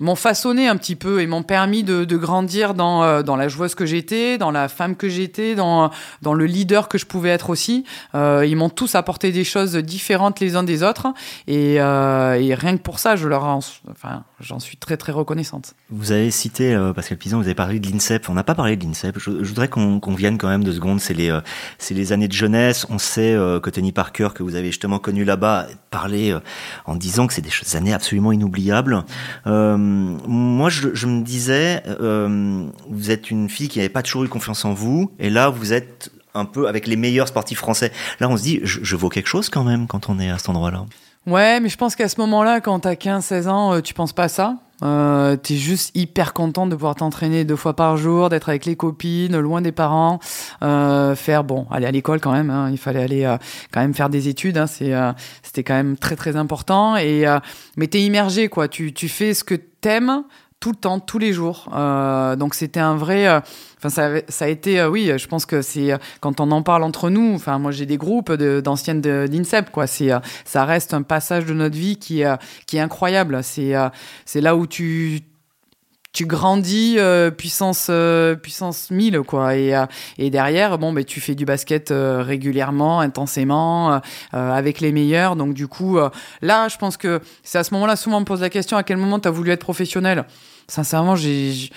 m'ont façonné un petit peu et m'ont permis de, grandir dans, euh, dans la joueuse que j'étais, dans la femme que j'étais, dans, dans le leader que je pouvais être aussi. Euh, ils m'ont tous apporté des choses différentes les uns des autres et, euh, rien que pour ça, je leur en, enfin, j'en suis très très reconnaissante. Vous avez cité Pascal Pisan, vous avez parlé de l'INSEP. On n'a pas parlé de l'INSEP. Je, je, voudrais qu'on qu vienne quand même deux secondes. C'est les, c'est les années de jeunesse. On sait que Tony Parker, que vous avez justement connu là-bas, parlait en disant que c'est des années absolument inoubliables. Moi, je, me disais, vous êtes une fille qui n'avait pas toujours eu confiance en vous, et là, vous êtes un peu avec les meilleurs sportifs français. Là, on se dit, je, je vaux quelque chose quand même quand on est à cet endroit-là. Ouais, mais je pense qu'à ce moment-là, quand t'as 15-16 ans, euh, tu penses pas à ça. Euh, t'es juste hyper contente de pouvoir t'entraîner deux fois par jour, d'être avec les copines, loin des parents, euh, faire bon, aller à l'école quand même. Hein, il fallait aller euh, quand même faire des études. Hein, c'est, euh, c'était quand même très très important. Et euh, mais t'es immergé quoi. Tu tu fais ce que t'aimes tout le temps, tous les jours. Euh, donc c'était un vrai. Euh, enfin, ça, ça, a été, euh, oui, je pense que c'est quand on en parle entre nous. Enfin, moi j'ai des groupes d'anciennes de, d'INSEP, quoi. C'est, ça reste un passage de notre vie qui, qui est incroyable. C'est, c'est là où tu tu grandis euh, puissance euh, puissance 1000 quoi et euh, et derrière bon ben tu fais du basket régulièrement intensément avec les meilleurs donc du coup là je pense que c'est à ce moment-là souvent on me pose la question à quel moment tu as voulu être professionnel? Sincèrement j'ai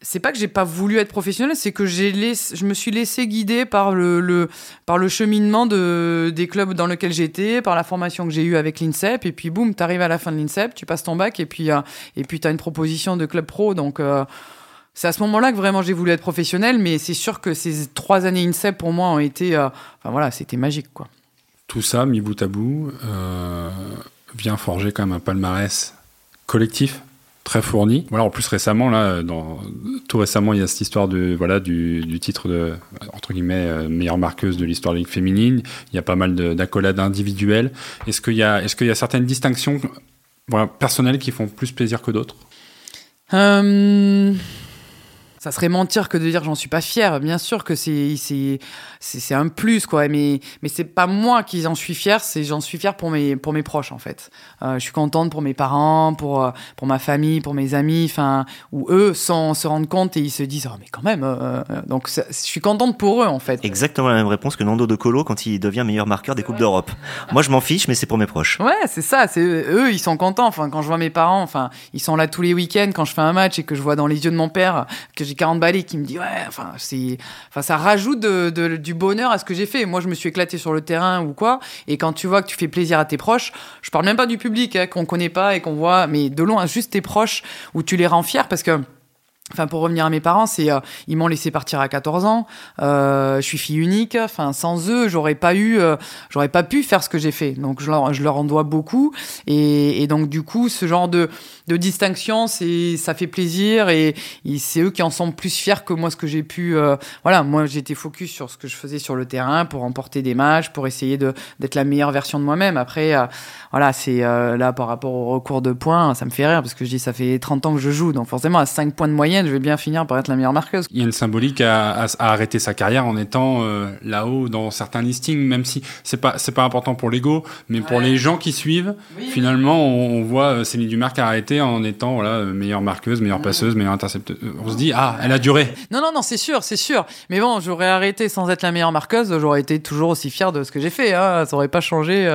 c'est pas que j'ai pas voulu être professionnel, c'est que j'ai laissé, je me suis laissé guider par le, cheminement de, des clubs dans lesquels j'étais, par la formation que j'ai eue avec l'INSEP, et puis boum, t'arrives à la fin de l'INSEP, tu passes ton bac, et puis euh, t'as une proposition de club pro, donc euh, c'est à ce moment-là que vraiment j'ai voulu être professionnel, mais c'est sûr que ces trois années INSEP pour moi ont été, euh, enfin voilà, c'était magique quoi. Tout ça mis bout à bout vient forger quand même un palmarès collectif très fourni. Voilà, en plus récemment, là, tout récemment, il y a cette histoire de, voilà, du, titre de, entre guillemets, meilleure marqueuse de l'histoire de la Ligue féminine. Il y a pas mal d'accolades individuelles. Est-ce qu'il y a, est-ce qu'il y a certaines distinctions personnelles qui font plus plaisir que d'autres? Euh, ça serait mentir que de dire j'en suis pas fier. Bien sûr que c'est c'est c'est un plus quoi, mais mais c'est pas moi qui en suis fier, c'est j'en suis fier pour mes pour mes proches en fait. Euh, je suis contente pour mes parents, pour euh, pour ma famille, pour mes amis, enfin où eux sans se rendre compte et ils se disent oh mais quand même. Euh, donc je suis contente pour eux en fait. Exactement la même réponse que Nando De Colo quand il devient meilleur marqueur des coupes d'Europe. Moi je m'en fiche, mais c'est pour mes proches. Ouais c'est ça, c'est eux ils sont contents. Enfin quand je vois mes parents, enfin ils sont là tous les week-ends quand je fais un match et que je vois dans les yeux de mon père que j'ai 40 balais qui me dit ouais, enfin c'est, enfin ça rajoute du bonheur à ce que j'ai fait. Moi je me suis éclaté sur le terrain ou quoi, et quand tu vois que tu fais plaisir à tes proches, je parle même pas du public hein, qu'on connaît pas et qu'on voit, mais de loin juste tes proches où tu les rends fiers parce que Enfin, pour revenir à mes parents, c'est euh, ils m'ont laissé partir à 14 ans. Euh, je suis fille unique. Enfin, sans eux, j'aurais pas eu, euh, j'aurais pas pu faire ce que j'ai fait. Donc, je leur, en dois beaucoup. Et, donc, du coup, ce genre de, distinction, c'est, ça fait plaisir. Et, c'est eux qui en sont plus fiers que moi, ce que j'ai pu. Voilà, moi, j'étais focus sur ce que je faisais sur le terrain pour remporter des matchs, pour essayer de d'être la meilleure version de moi-même. Après, voilà, c'est là par rapport au recours de points, ça me fait rire parce que je dis ça fait 30 ans que je joue, donc forcément à 5 points de moyenne je vais bien finir par être la meilleure marqueuse. Il y a une symbolique à, arrêter sa carrière en étant euh, là-haut dans certains listings, même si c'est pas c'est pas important pour l'ego, mais pour les gens qui suivent, finalement, on, voit euh, Céline Dumarc arrêter en étant voilà euh, meilleure marqueuse, meilleure passeuse, meilleure intercepteuse. On se dit ah, elle a duré. Non non non, c'est sûr, c'est sûr. Mais bon, j'aurais arrêté sans être la meilleure marqueuse, j'aurais été toujours aussi fier de ce que j'ai fait. Hein. Ça aurait pas changé.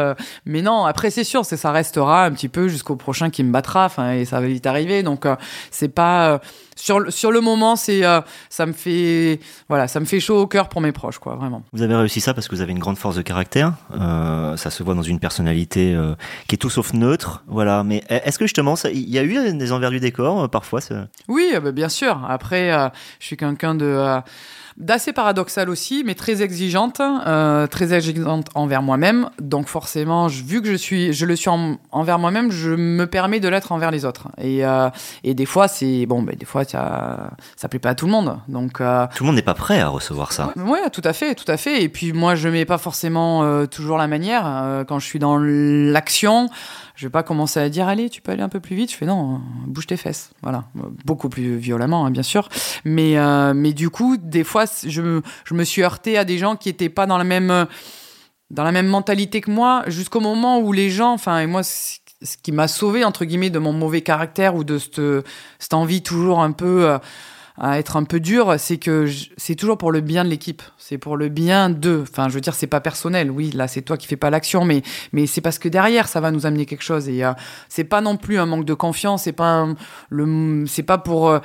Mais non, après c'est sûr, c'est ça restera un petit peu jusqu'au prochain qui me battra. Enfin, et ça va vite arriver. Donc c'est pas sur, sur le moment, c'est euh, ça me fait voilà, ça me fait chaud au cœur pour mes proches, quoi, vraiment. Vous avez réussi ça parce que vous avez une grande force de caractère. Euh, ça se voit dans une personnalité euh, qui est tout sauf neutre, voilà. Mais est-ce que justement, il y a eu des envers du décor parfois Oui, bah, bien sûr. Après, je suis quelqu'un de d'assez paradoxale aussi, mais très exigeante, euh, très exigeante envers moi-même. Donc forcément, vu que je suis, je le suis envers moi-même, je me permets de l'être envers les autres. Et, euh, et des fois, c'est bon, ben, des fois, ça, ça plaît pas à tout le monde. Donc euh, tout le monde n'est pas prêt à recevoir ça. Oui, tout à fait, tout à fait. Et puis moi, je mets pas forcément toujours la manière quand je suis dans l'action. Je vais pas commencer à dire allez, tu peux aller un peu plus vite. Je fais non, bouge tes fesses. Voilà, beaucoup plus violemment, hein, bien sûr. Mais euh, mais du coup, des fois, je me, je me suis heurté à des gens qui étaient pas dans la même dans la même mentalité que moi, jusqu'au moment où les gens, enfin, et moi, ce qui m'a sauvé entre guillemets de mon mauvais caractère ou de cette, cette envie toujours un peu euh, à être un peu dur, c'est que c'est toujours pour le bien de l'équipe. C'est pour le bien d'eux. Enfin, je veux dire, c'est pas personnel. Oui, là, c'est toi qui fais pas l'action, mais, mais c'est parce que derrière, ça va nous amener quelque chose. Et euh, c'est pas non plus un manque de confiance. C'est pas le, c'est pas pour euh,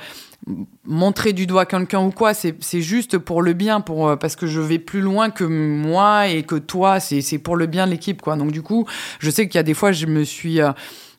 montrer du doigt quelqu'un ou quoi. C'est, juste pour le bien, pour euh, parce que je vais plus loin que moi et que toi. C'est, pour le bien de l'équipe, quoi. Donc du coup, je sais qu'il y a des fois, je me suis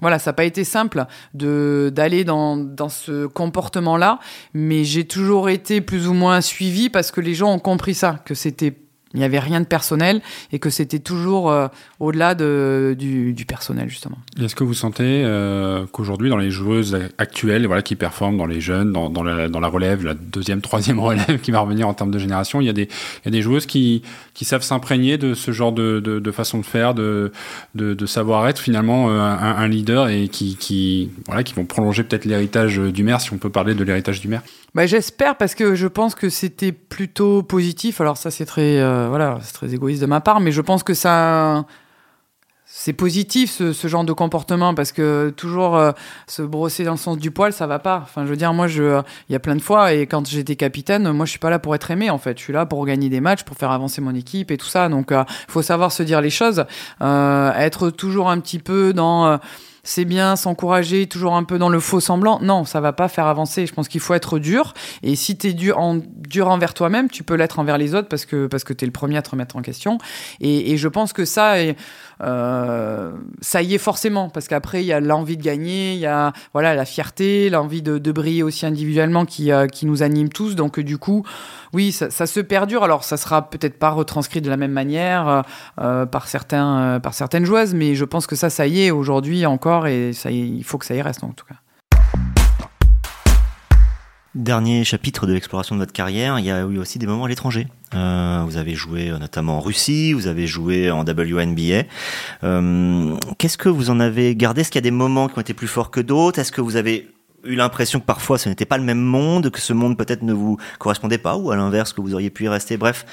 voilà, ça n'a pas été simple de d'aller dans, dans ce comportement-là, mais j'ai toujours été plus ou moins suivi parce que les gens ont compris ça, que c'était il n'y avait rien de personnel et que c'était toujours euh, au-delà de, du, personnel, justement. Est-ce que vous sentez euh, qu'aujourd'hui, dans les joueuses actuelles voilà, qui performent dans les jeunes, dans, la, relève, la deuxième, troisième relève qui va revenir en termes de génération, il y a des, joueuses qui, savent s'imprégner de ce genre de, façon de faire, de, savoir-être finalement euh, un, leader et qui vont prolonger peut-être l'héritage du maire, si on peut parler de l'héritage du maire? Bah, J'espère parce que je pense que c'était plutôt positif. Alors ça c'est très, euh, voilà, c'est très égoïste de ma part, mais je pense que ça... C'est positif ce, ce, genre de comportement parce que toujours euh, se brosser dans le sens du poil, ça va pas. Enfin, je veux dire, moi, je, il y a plein de fois et quand j'étais capitaine, moi, je suis pas là pour être aimé en fait. Je suis là pour gagner des matchs, pour faire avancer mon équipe et tout ça. Donc, il euh, faut savoir se dire les choses, être toujours un petit peu dans c'est bien s'encourager toujours un peu dans le faux semblant. Non, ça va pas faire avancer. Je pense qu'il faut être dur. Et si tu es dur, en, dur envers toi-même, tu peux l'être envers les autres parce que, parce que tu es le premier à te remettre en question. Et, et je pense que ça, euh, ça y est forcément. Parce qu'après, il y a l'envie de gagner, il y a voilà, la fierté, l'envie de, briller aussi individuellement qui, euh, qui nous anime tous. Donc, du coup, oui, ça, se perdure. Alors, ça sera peut-être pas retranscrit de la même manière euh, euh par, certains, certaines joueuses, mais je pense que ça, ça y est aujourd'hui encore et ça, il faut que ça y reste en tout cas. Dernier chapitre de l'exploration de votre carrière, il y a eu aussi des moments à l'étranger. Euh, vous avez joué notamment en Russie, vous avez joué en WNBA. Euh, Qu'est-ce que vous en avez gardé? Est-ce qu'il y a des moments qui ont été plus forts que d'autres? Est-ce que vous avez eu l'impression que parfois ce n'était pas le même monde, que ce monde peut-être ne vous correspondait pas, ou à l'inverse que vous auriez pu y rester? Bref,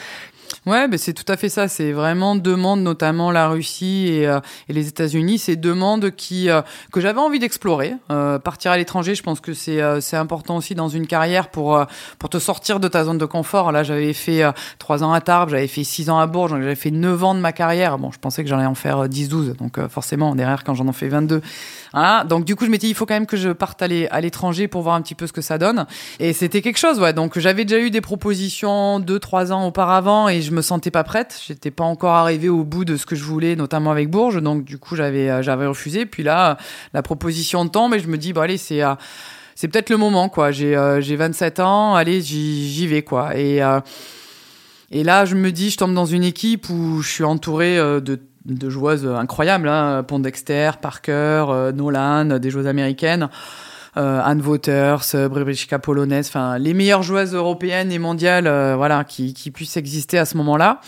Ouais, ben c'est tout à fait ça. C'est vraiment deux mondes, notamment la Russie et, euh, et les États-Unis. C'est deux mondes qui euh, que j'avais envie d'explorer. Euh, partir à l'étranger, je pense que c'est c'est important aussi dans une carrière pour pour te sortir de ta zone de confort. Là, j'avais fait trois ans à Tarbes, j'avais fait six ans à Bourges, j'avais fait neuf ans de ma carrière. Bon, je pensais que j'allais en faire 10-12, donc forcément derrière quand j'en ai fait 22. Voilà. Donc du coup, je m'étais dit il faut quand même que je parte à l'étranger pour voir un petit peu ce que ça donne. Et c'était quelque chose, ouais. Donc j'avais déjà eu des propositions deux trois ans auparavant et je me sentais pas prête. J'étais pas encore arrivée au bout de ce que je voulais, notamment avec Bourges. Donc du coup, j'avais euh, j'avais refusé. Puis là, la proposition tombe et je me dis bon allez, c'est euh, c'est peut-être le moment quoi. J'ai euh, j'ai 27 ans, allez j'y vais quoi. Et et là, je me dis, je tombe dans une équipe où je suis entouré de de joueuses incroyables, hein, Pondexter, Parker, Nolan, des joueuses américaines. Euh, Anne Wouters, Bribrichka polonaise, enfin les meilleures joueuses européennes et mondiales, euh, voilà, qui, qui puissent exister à ce moment-là.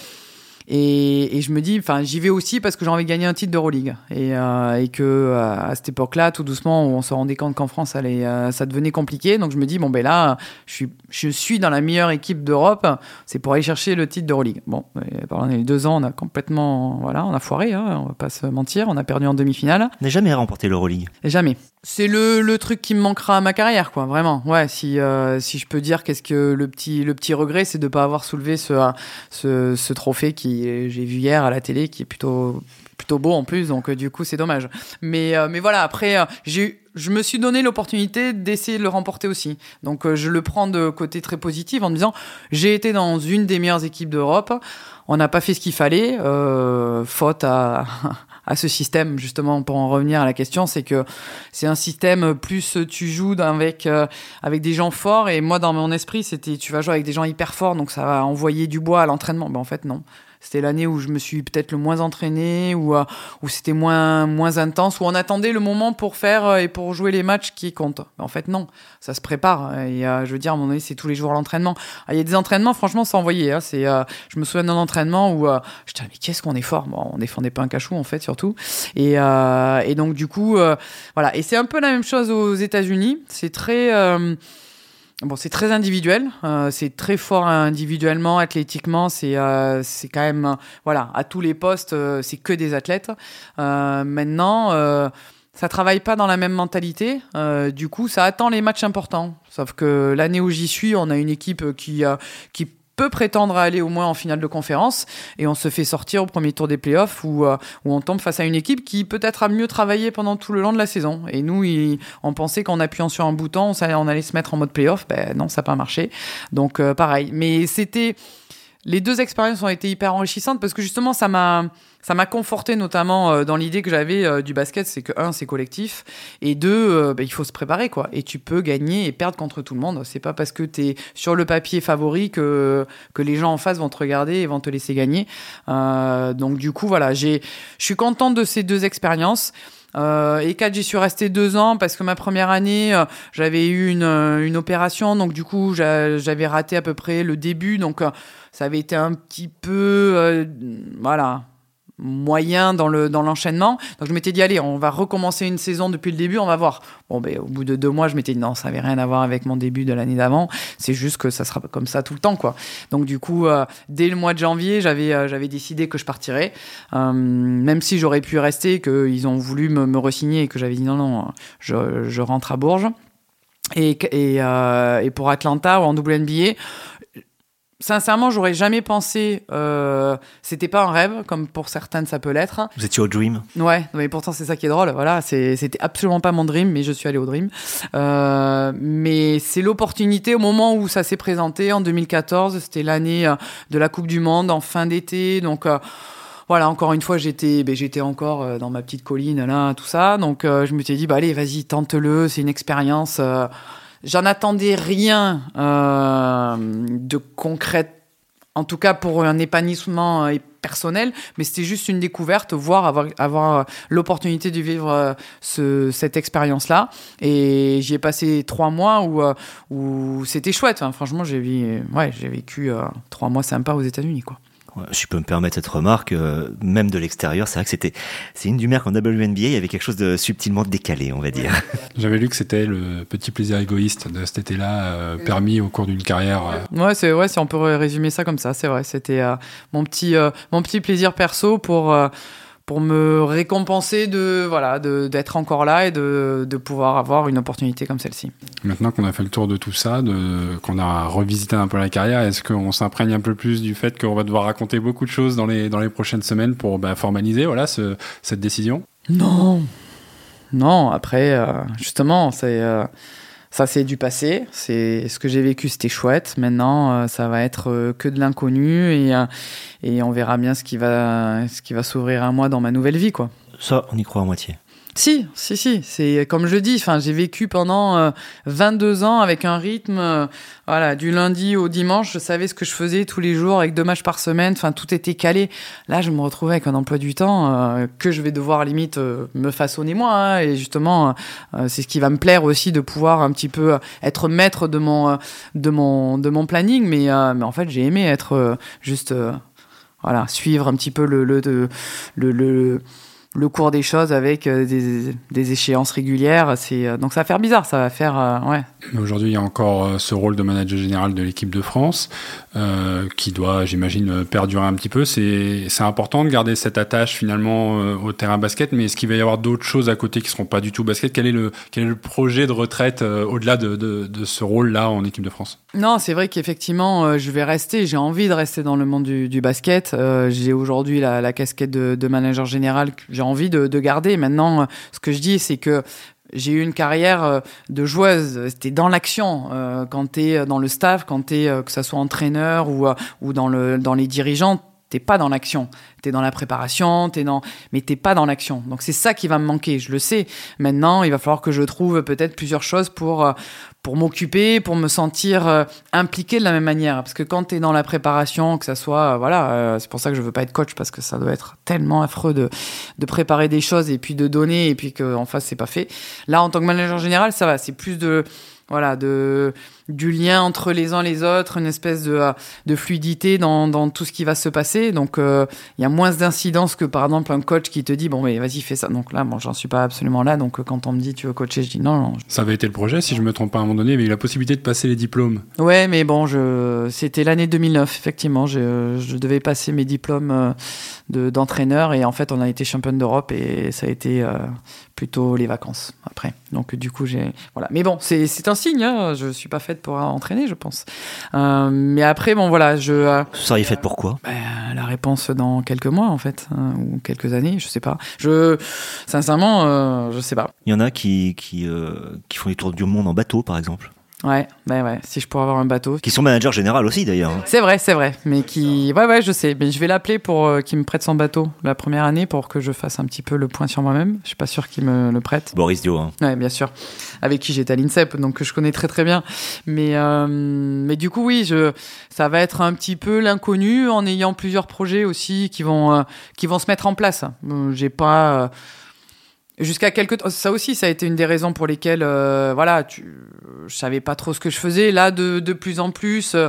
Et, et, je me dis, enfin, j'y vais aussi parce que j'ai envie de gagner un titre d'Euroleague. Et, euh, et que euh, à cette époque-là, tout doucement, on se rendait compte qu'en France, ça, allait, euh, ça devenait compliqué. Donc je me dis, bon, ben là, je suis, je suis dans la meilleure équipe d'Europe. C'est pour aller chercher le titre d'Euroleague. Bon, pendant les deux ans, on a complètement, voilà, on a foiré. Hein, on va pas se mentir. On a perdu en demi-finale. On n'a jamais remporté l'Euroleague. Jamais. C'est le, le truc qui me manquera à ma carrière, quoi. Vraiment. Ouais. Si euh, si je peux dire, qu'est-ce que le petit le petit regret, c'est de pas avoir soulevé ce ce, ce trophée qui j'ai vu hier à la télé, qui est plutôt plutôt beau en plus. Donc euh, du coup, c'est dommage. Mais euh, mais voilà. Après, j'ai je me suis donné l'opportunité d'essayer de le remporter aussi. Donc je le prends de côté très positif en me disant j'ai été dans une des meilleures équipes d'Europe. On n'a pas fait ce qu'il fallait, faute à à ce système justement pour en revenir à la question c'est que c'est un système plus tu joues avec euh, avec des gens forts et moi dans mon esprit c'était tu vas jouer avec des gens hyper forts donc ça va envoyer du bois à l'entraînement ben en fait non c'était l'année où je me suis peut-être le moins entraîné, ou euh, où c'était moins, moins intense, où on attendait le moment pour faire euh, et pour jouer les matchs qui comptent. En fait, non, ça se prépare. Et euh, je veux dire, à mon avis, c'est tous les jours l'entraînement. Ah, il y a des entraînements, franchement, sans envoyer. Hein, c'est, je me souviens d'un entraînement où je disais, mais qu'est-ce qu'on est fort bon, On défendait pas un cachou, en fait, surtout. Et, et donc, du coup, voilà. Et c'est un peu la même chose aux États-Unis. C'est très Bon, c'est très individuel, euh, c'est très fort individuellement, athlétiquement, c'est euh, c'est quand même voilà à tous les postes, euh, c'est que des athlètes. maintenant, ça travaille pas dans la même mentalité, du coup, ça attend les matchs importants. Sauf que l'année où j'y suis, on a une équipe qui qui peut prétendre à aller au moins en finale de conférence et on se fait sortir au premier tour des playoffs où, euh, on tombe face à une équipe qui peut-être a mieux travaillé pendant tout le long de la saison. Et nous, on pensait qu'en appuyant sur un bouton, on, on allait se mettre en mode playoff. Ben non, ça n'a pas marché. Donc euh, pareil. Mais c'était les deux expériences ont été hyper enrichissantes parce que justement, ça m'a ça m'a conforté notamment euh, dans l'idée que j'avais euh, du basket, c'est que un, c'est collectif, et deux, euh, bah, il faut se préparer quoi. Et tu peux gagner et perdre contre tout le monde. C'est pas parce que tu es sur le papier favori que que les gens en face vont te regarder et vont te laisser gagner. donc du coup, voilà, j'ai, je suis contente de ces deux expériences. Euh, et 4, j'y suis resté deux ans parce que ma première année, euh, j'avais eu une, euh, une, opération, donc du coup, j'avais raté à peu près le début, donc ça avait été un petit peu, voilà, moyen dans le dans l'enchaînement. Donc je m'étais dit allez, on va recommencer une saison depuis le début, on va voir. Bon ben au bout de deux mois, je m'étais dit non, ça avait rien à voir avec mon début de l'année d'avant. C'est juste que ça sera comme ça tout le temps quoi. Donc du coup, euh, dès le mois de janvier, j'avais euh, j'avais décidé que je partirais, euh, même si j'aurais pu rester, qu'ils ont voulu me, me resigner et que j'avais dit non non, je, je rentre à Bourges. Et, et, et, pour Atlanta ou en WNBA, sincèrement, j'aurais jamais pensé. Euh, c'était pas un rêve, comme pour certaines ça peut l'être. Vous étiez au Dream. Ouais, mais pourtant c'est ça qui est drôle. Voilà, c'était absolument pas mon Dream, mais je suis allé au Dream. Euh, mais c'est l'opportunité au moment où ça s'est présenté en 2014. C'était l'année euh, de la Coupe du Monde en fin d'été, donc. Euh, voilà, encore une fois, j'étais, ben, j'étais encore dans ma petite colline là, tout ça. Donc, je me suis dit, bah allez, vas-y, tente-le. C'est une expérience. J'en attendais rien euh, de concret en tout cas pour un épanouissement euh, personnel, mais c'était juste une découverte, voir avoir, avoir l'opportunité de vivre ce, cette expérience-là. Et j'y ai passé trois mois où, c'était chouette. franchement, j'ai ouais, j'ai vécu trois mois sympas aux États-Unis, quoi je peux me permettre cette remarque, euh, même de l'extérieur, c'est vrai que c'était, c'est une du qu'en WNBA, il y avait quelque chose de subtilement décalé, on va dire. J'avais lu que c'était le petit plaisir égoïste de cet été-là, euh, permis au cours d'une carrière. Euh. Ouais, c'est vrai, si on peut résumer ça comme ça, c'est vrai. C'était mon petit, mon petit plaisir perso pour pour me récompenser de voilà d'être encore là et de, de, pouvoir avoir une opportunité comme celle-ci. Maintenant qu'on a fait le tour de tout ça, qu'on a revisité un peu la carrière, est-ce qu'on s'imprègne un peu plus du fait qu'on va devoir raconter beaucoup de choses dans les, dans les prochaines semaines pour bah, formaliser voilà, ce, cette décision? Non, non. Après, euh, justement, c'est euh, ça c'est du passé. C'est ce que j'ai vécu, c'était chouette. Maintenant, euh, ça va être euh, que de l'inconnu et, euh, et on verra bien ce qui va ce qui va s'ouvrir à moi dans ma nouvelle vie, quoi. Ça, on y croit à moitié. Si, si, si. C'est comme je dis. Enfin, j'ai vécu pendant 22 euh, ans avec un rythme, euh, voilà, du lundi au dimanche. Je savais ce que je faisais tous les jours avec deux matchs par semaine. Enfin, tout était calé. Là, je me retrouvais avec un emploi du temps euh, que je vais devoir limite me façonner moi. Hein. et justement, c'est ce qui va me plaire aussi de pouvoir un petit peu être maître de mon de mon de mon planning. Mais mais en fait, j'ai aimé être juste voilà suivre un petit peu le, le, le le cours des choses avec euh, des, des échéances régulières. C'est euh, donc ça va faire bizarre, ça va faire euh, ouais. Aujourd'hui, il y a encore ce rôle de manager général de l'équipe de France qui doit, j'imagine, perdurer un petit peu. C'est c'est important de garder cette attache finalement au terrain basket, mais est-ce qu'il va y avoir d'autres choses à côté qui seront pas du tout basket? Quel est le quel est le projet de retraite au-delà de, de, de, ce rôle-là en équipe de France? Non, c'est vrai qu'effectivement, je vais rester. J'ai envie de rester dans le monde du, du basket. j'ai aujourd'hui la, la, casquette de, de manager général j'ai envie de, garder. Maintenant, euh, ce que je dis, c'est que j'ai eu une carrière euh, de joueuse. C'était dans l'action. Euh, quand tu es dans le staff, quand que ça soit entraîneur ou, ou dans, le, dans les dirigeants, t'es pas dans l'action. T'es dans la préparation, t'es dans, mais t'es pas dans l'action. Donc c'est ça qui va me manquer. Je le sais. Maintenant, il va falloir que je trouve peut-être plusieurs choses pour euh, pour m'occuper, pour me sentir euh, impliqué de la même manière. Parce que quand t'es dans la préparation, que ça soit, euh, voilà, c'est pour ça que je veux pas être coach parce que ça doit être tellement affreux de de préparer des choses et puis de donner et puis qu'en face c'est pas fait. Là, en tant que manager général, ça va. C'est plus de voilà, de, du lien entre les uns les autres, une espèce de, de fluidité dans, dans tout ce qui va se passer. Donc, euh, il y a moins d'incidence que, par exemple, un coach qui te dit, bon, mais vas-y, fais ça. Donc là, bon, j'en suis pas absolument là. Donc, quand on me dit, tu veux coacher, je dis non, non. Ça avait été le projet, si je me trompe pas à un moment donné, mais il y a la possibilité de passer les diplômes. Ouais, mais bon, je, c'était l'année 2009, effectivement. Je, je devais passer mes diplômes euh, de, d'entraîneur et en fait, on a été championne d'Europe et ça a été euh, plutôt les vacances après. Donc, du coup, j'ai, voilà. Mais bon, c'est, c'est un signe, hein. je suis pas faite pour entraîner, je pense. Euh, mais après, bon, voilà, je. Euh, Vous seriez faite pour quoi? ben, La réponse dans quelques mois, en fait, hein, ou quelques années, je sais pas. Je, sincèrement, euh, je sais pas. Il y en a qui, qui, euh, qui font les tours du monde en bateau, par exemple. Ouais, ouais, ouais. Si je pourrais avoir un bateau. Qui sont managers général aussi d'ailleurs. Hein. C'est vrai, c'est vrai. Mais qui, ouais, ouais, je sais. Mais je vais l'appeler pour euh, qu'il me prête son bateau la première année pour que je fasse un petit peu le point sur moi-même. Je suis pas sûr qu'il me le prête. Boris Dio. Hein. Ouais, bien sûr. Avec qui j'étais à l'INSEP, donc je connais très très bien. Mais, euh, mais du coup, oui, je, ça va être un petit peu l'inconnu en ayant plusieurs projets aussi qui vont, euh, qui vont se mettre en place. J'ai pas Jusqu'à quelques temps, ça aussi, ça a été une des raisons pour lesquelles, euh, voilà, tu, je savais pas trop ce que je faisais. Là, de, de plus en plus, euh,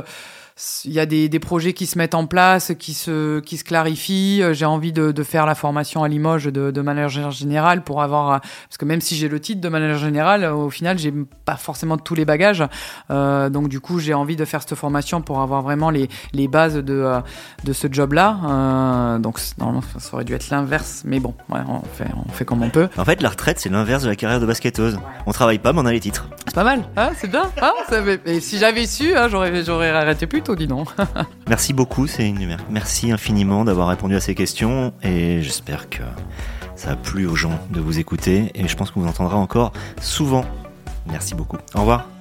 il y a des, des, projets qui se mettent en place, qui se, qui se clarifient. Euh, j'ai envie de, de, faire la formation à Limoges de, de manager général pour avoir, euh, parce que même si j'ai le titre de manager général, au final, j'ai pas forcément tous les bagages. Euh, donc du coup, j'ai envie de faire cette formation pour avoir vraiment les, les bases de, euh, de ce job-là. Euh, donc normalement, ça aurait dû être l'inverse, mais bon, ouais, on fait, on fait comme on peut. En fait, la retraite, c'est l'inverse de la carrière de basketteuse. On travaille pas, mais on a les titres. C'est pas mal, hein, c'est bien. Hein, ça Et si j'avais su, hein, j'aurais, j'aurais arrêté plus tôt, Merci beaucoup, c'est Merci infiniment d'avoir répondu à ces questions et j'espère que ça a plu aux gens de vous écouter et je pense qu'on vous entendra encore souvent. Merci beaucoup. Au revoir.